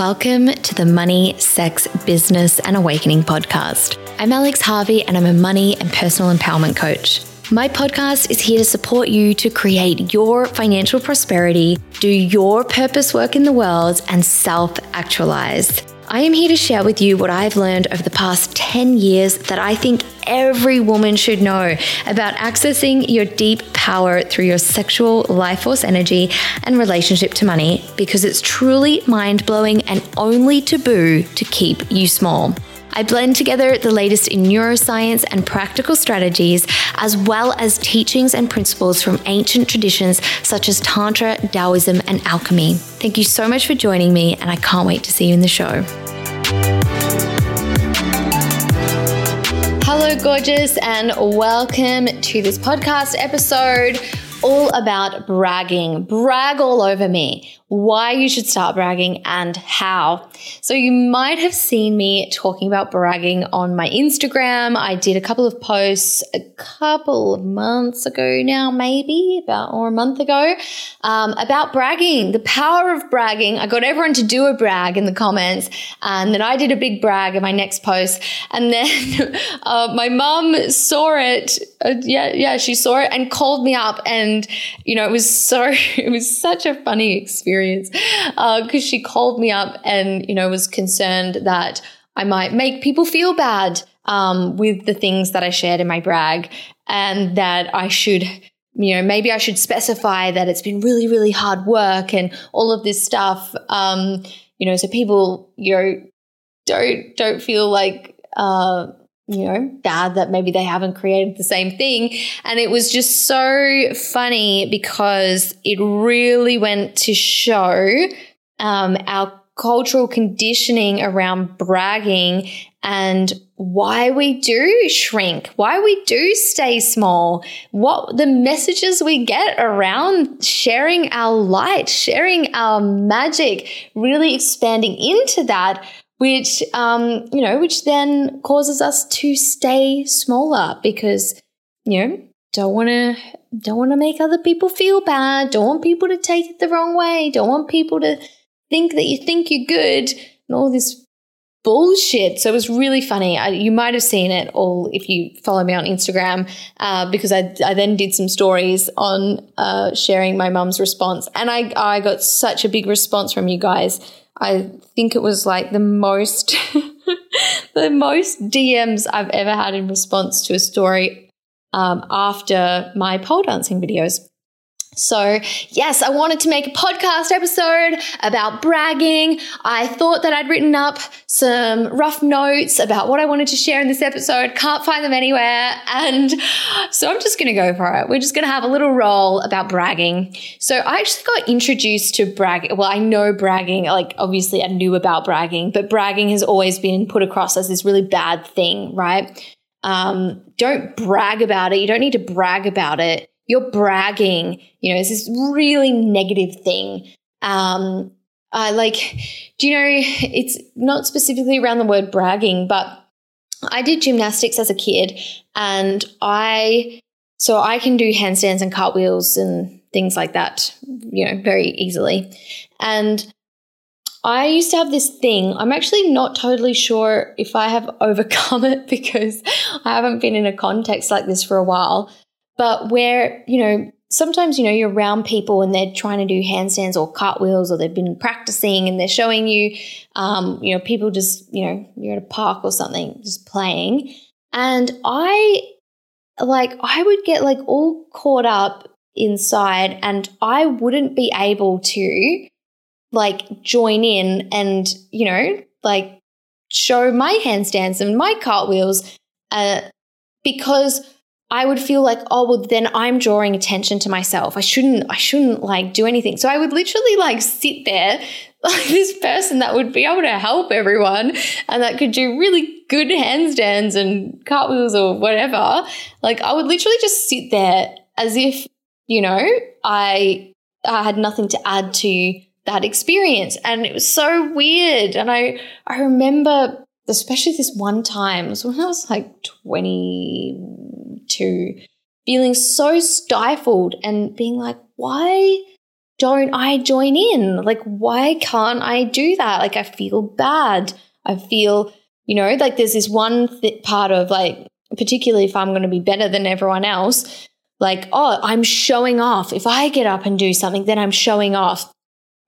Welcome to the Money, Sex, Business, and Awakening podcast. I'm Alex Harvey, and I'm a money and personal empowerment coach. My podcast is here to support you to create your financial prosperity, do your purpose work in the world, and self actualize. I am here to share with you what I've learned over the past 10 years that I think every woman should know about accessing your deep power through your sexual life force energy and relationship to money because it's truly mind blowing and only taboo to keep you small. I blend together the latest in neuroscience and practical strategies, as well as teachings and principles from ancient traditions such as Tantra, Taoism, and alchemy. Thank you so much for joining me, and I can't wait to see you in the show. Gorgeous, and welcome to this podcast episode all about bragging. Brag all over me why you should start bragging and how. So, you might have seen me talking about bragging on my Instagram. I did a couple of posts a couple of months ago now, maybe about or a month ago, um, about bragging, the power of bragging. I got everyone to do a brag in the comments, and then I did a big brag in my next post. And then uh, my mum saw it. Uh, yeah, yeah, she saw it and called me up, and you know, it was so, it was such a funny experience experience because uh, she called me up and you know was concerned that I might make people feel bad um, with the things that I shared in my brag, and that I should you know maybe I should specify that it's been really really hard work and all of this stuff. Um, you know, so people you know don't don't feel like. Uh, you know, bad that maybe they haven't created the same thing. And it was just so funny because it really went to show um, our cultural conditioning around bragging and why we do shrink, why we do stay small, what the messages we get around sharing our light, sharing our magic, really expanding into that which um, you know, which then causes us to stay smaller because you know don't want to don't want to make other people feel bad, don't want people to take it the wrong way, don't want people to think that you think you're good and all this bullshit. So it was really funny. I, you might have seen it all if you follow me on Instagram, uh, because I, I then did some stories on uh, sharing my mum's response, and I I got such a big response from you guys. I think it was like the most the most DMs I've ever had in response to a story um, after my pole dancing videos. So, yes, I wanted to make a podcast episode about bragging. I thought that I'd written up some rough notes about what I wanted to share in this episode. Can't find them anywhere. And so I'm just going to go for it. We're just going to have a little roll about bragging. So, I actually got introduced to bragging. Well, I know bragging, like obviously I knew about bragging, but bragging has always been put across as this really bad thing, right? Um, don't brag about it. You don't need to brag about it you're bragging, you know, it's this really negative thing. Um, uh, like, do you know, it's not specifically around the word bragging, but I did gymnastics as a kid and I, so I can do handstands and cartwheels and things like that, you know, very easily. And I used to have this thing. I'm actually not totally sure if I have overcome it because I haven't been in a context like this for a while but where, you know, sometimes, you know, you're around people and they're trying to do handstands or cartwheels or they've been practicing and they're showing you, um, you know, people just, you know, you're at a park or something just playing. And I, like, I would get like all caught up inside and I wouldn't be able to like join in and, you know, like show my handstands and my cartwheels uh, because I would feel like, oh, well, then I'm drawing attention to myself. I shouldn't, I shouldn't like do anything. So I would literally like sit there like this person that would be able to help everyone and that could do really good handstands and cartwheels or whatever. Like I would literally just sit there as if, you know, I, I had nothing to add to that experience. And it was so weird. And I, I remember especially this one time, when I was like 22, feeling so stifled and being like, why don't I join in? Like, why can't I do that? Like, I feel bad. I feel, you know, like there's this one th- part of like, particularly if I'm going to be better than everyone else, like, oh, I'm showing off. If I get up and do something, then I'm showing off.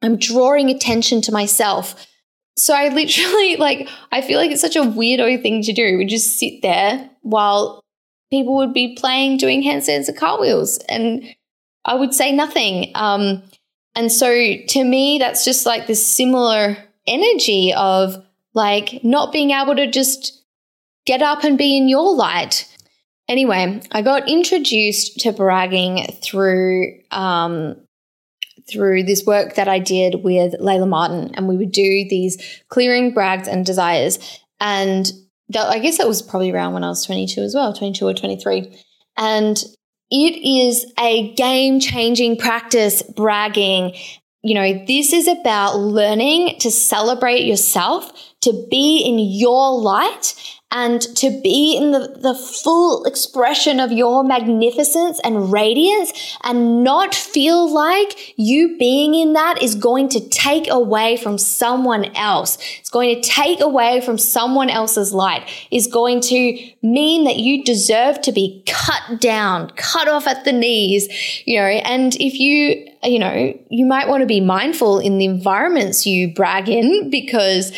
I'm drawing attention to myself. So I literally, like, I feel like it's such a weirdo thing to do. We just sit there while people would be playing, doing handstands and cartwheels, and I would say nothing. Um, and so to me, that's just like this similar energy of like not being able to just get up and be in your light. Anyway, I got introduced to bragging through um, through this work that I did with Layla Martin, and we would do these clearing brags and desires. And that, I guess that was probably around when I was 22 as well, 22 or 23. And it is a game changing practice, bragging. You know, this is about learning to celebrate yourself, to be in your light and to be in the, the full expression of your magnificence and radiance and not feel like you being in that is going to take away from someone else. It's going to take away from someone else's light, is going to mean that you deserve to be cut down, cut off at the knees, you know, and if you you know, you might want to be mindful in the environments you brag in because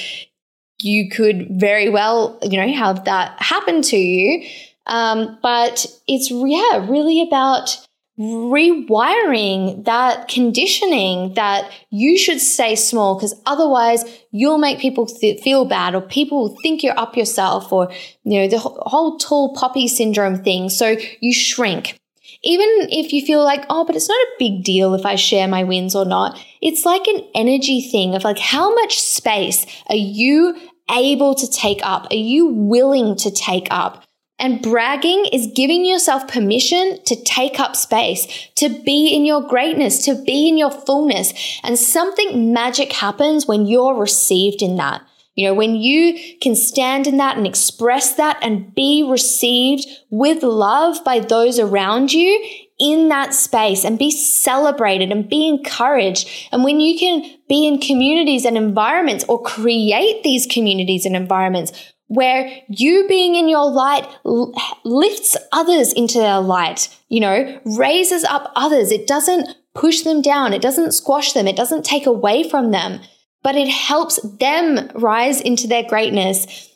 you could very well, you know, have that happen to you. Um, but it's, yeah, really about rewiring that conditioning that you should stay small because otherwise you'll make people th- feel bad or people think you're up yourself or you know the whole tall poppy syndrome thing so you shrink even if you feel like oh but it's not a big deal if i share my wins or not it's like an energy thing of like how much space are you able to take up? Are you willing to take up? And bragging is giving yourself permission to take up space, to be in your greatness, to be in your fullness. And something magic happens when you're received in that. You know, when you can stand in that and express that and be received with love by those around you, in that space and be celebrated and be encouraged. And when you can be in communities and environments or create these communities and environments where you being in your light lifts others into their light, you know, raises up others. It doesn't push them down. It doesn't squash them. It doesn't take away from them, but it helps them rise into their greatness.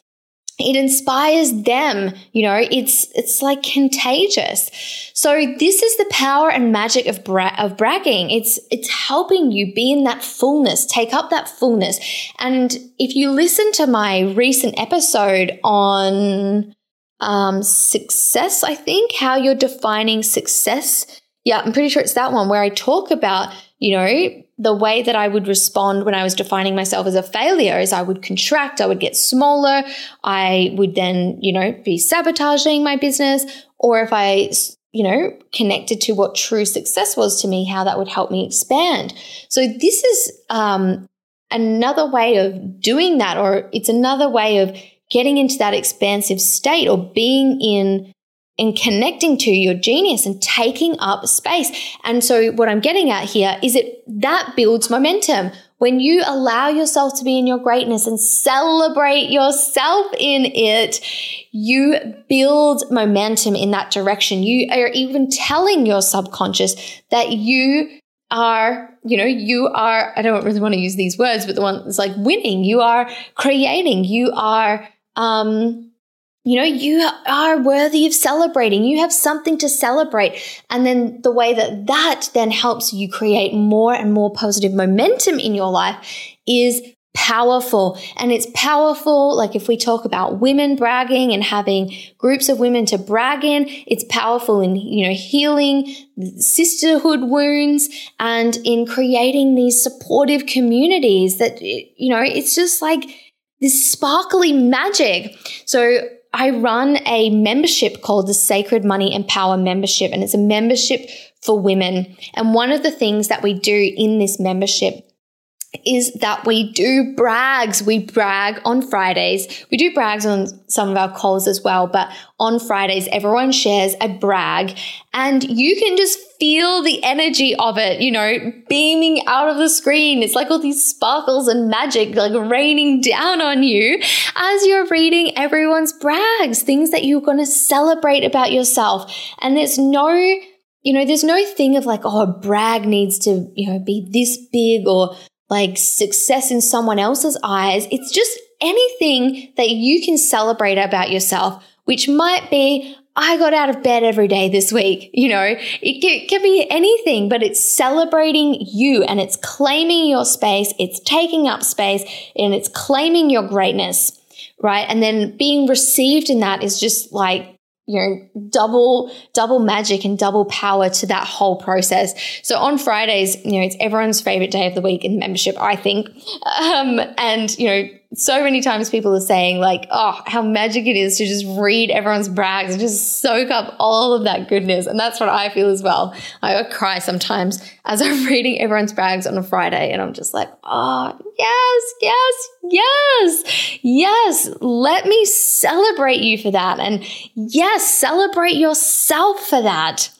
It inspires them you know it's it's like contagious. So this is the power and magic of bra- of bragging. It's it's helping you be in that fullness take up that fullness. And if you listen to my recent episode on um, success i think how you're defining success. Yeah i'm pretty sure it's that one where i talk about you know the way that I would respond when I was defining myself as a failure is I would contract, I would get smaller, I would then, you know, be sabotaging my business. Or if I, you know, connected to what true success was to me, how that would help me expand. So this is um, another way of doing that, or it's another way of getting into that expansive state or being in and connecting to your genius and taking up space. And so what I'm getting at here is it that builds momentum. When you allow yourself to be in your greatness and celebrate yourself in it, you build momentum in that direction. You are even telling your subconscious that you are, you know, you are, I don't really want to use these words, but the one that's like winning, you are creating, you are, um, you know, you are worthy of celebrating. You have something to celebrate. And then the way that that then helps you create more and more positive momentum in your life is powerful. And it's powerful. Like if we talk about women bragging and having groups of women to brag in, it's powerful in, you know, healing sisterhood wounds and in creating these supportive communities that, you know, it's just like, this sparkly magic. So I run a membership called the Sacred Money and Power membership, and it's a membership for women. And one of the things that we do in this membership is that we do brags. We brag on Fridays. We do brags on some of our calls as well, but on Fridays, everyone shares a brag and you can just feel the energy of it, you know, beaming out of the screen. It's like all these sparkles and magic like raining down on you as you're reading everyone's brags, things that you're going to celebrate about yourself. And there's no you know, there's no thing of like, oh, a brag needs to, you know, be this big or like success in someone else's eyes. It's just anything that you can celebrate about yourself, which might be, I got out of bed every day this week. You know, it can, be anything, but it's celebrating you and it's claiming your space. It's taking up space and it's claiming your greatness, right? And then being received in that is just like you know double double magic and double power to that whole process so on fridays you know it's everyone's favorite day of the week in membership i think um, and you know so many times people are saying like, oh, how magic it is to just read everyone's brags and just soak up all of that goodness. And that's what I feel as well. I cry sometimes as I'm reading everyone's brags on a Friday and I'm just like, oh, yes, yes, yes, yes. Let me celebrate you for that. And yes, celebrate yourself for that.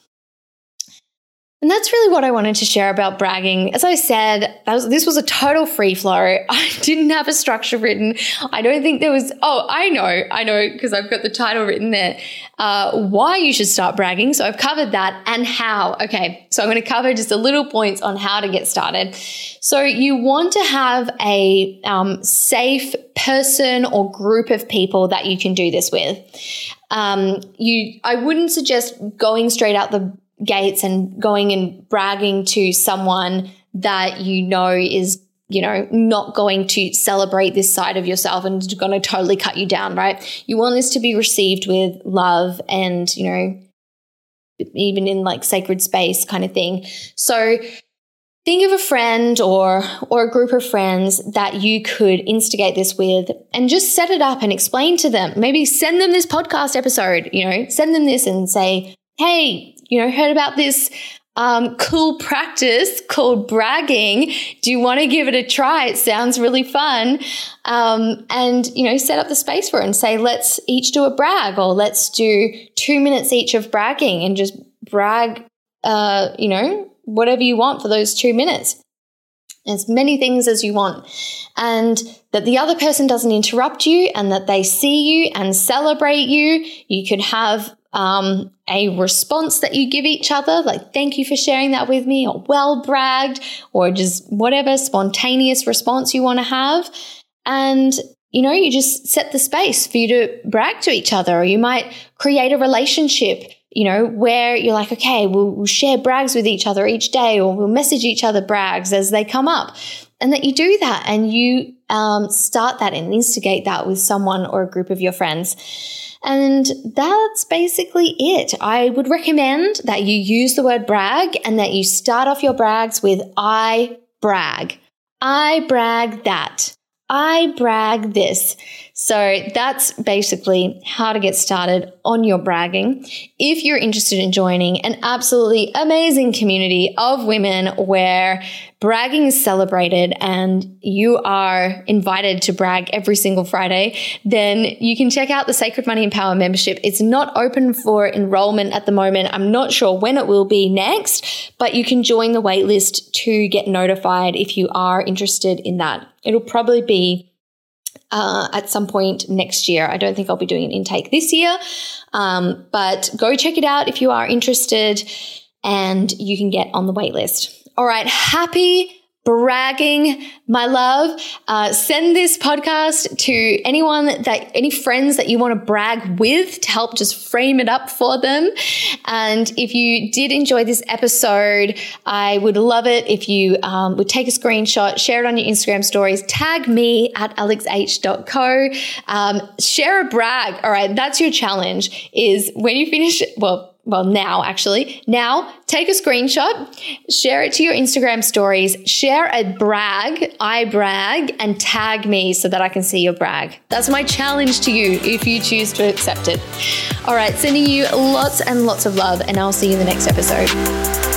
And that's really what I wanted to share about bragging. As I said, was, this was a total free flow. I didn't have a structure written. I don't think there was, oh, I know, I know, because I've got the title written there, uh, why you should start bragging. So I've covered that and how. Okay. So I'm going to cover just a little points on how to get started. So you want to have a um, safe person or group of people that you can do this with. Um, you, I wouldn't suggest going straight out the gates and going and bragging to someone that you know is you know, not going to celebrate this side of yourself and going to totally cut you down, right? You want this to be received with love and, you know, even in like sacred space kind of thing. So think of a friend or or a group of friends that you could instigate this with and just set it up and explain to them. Maybe send them this podcast episode, you know, send them this and say, "Hey, you know, heard about this um, cool practice called bragging. Do you want to give it a try? It sounds really fun. Um, and, you know, set up the space for it and say, let's each do a brag or let's do two minutes each of bragging and just brag, uh, you know, whatever you want for those two minutes. As many things as you want. And that the other person doesn't interrupt you and that they see you and celebrate you. You could have um, a response that you give each other, like thank you for sharing that with me, or well bragged, or just whatever spontaneous response you want to have. And you know, you just set the space for you to brag to each other, or you might create a relationship, you know, where you're like, okay, we'll, we'll share brags with each other each day, or we'll message each other brags as they come up. And that you do that and you um, start that and instigate that with someone or a group of your friends. And that's basically it. I would recommend that you use the word brag and that you start off your brags with I brag. I brag that. I brag this. So that's basically how to get started on your bragging. If you're interested in joining an absolutely amazing community of women where bragging is celebrated and you are invited to brag every single Friday, then you can check out the Sacred Money and Power membership. It's not open for enrollment at the moment. I'm not sure when it will be next, but you can join the waitlist to get notified if you are interested in that. It'll probably be uh, at some point next year. I don't think I'll be doing an intake this year, um, but go check it out if you are interested and you can get on the waitlist. All right, happy bragging, my love. Uh, send this podcast to anyone that, any friends that you want to brag with to help just frame it up for them. And if you did enjoy this episode, I would love it if you um, would take a screenshot, share it on your Instagram stories, tag me at alexh.co, um, share a brag. All right, that's your challenge is when you finish, well, well, now actually, now take a screenshot, share it to your Instagram stories, share a brag, I brag, and tag me so that I can see your brag. That's my challenge to you if you choose to accept it. All right, sending you lots and lots of love, and I'll see you in the next episode.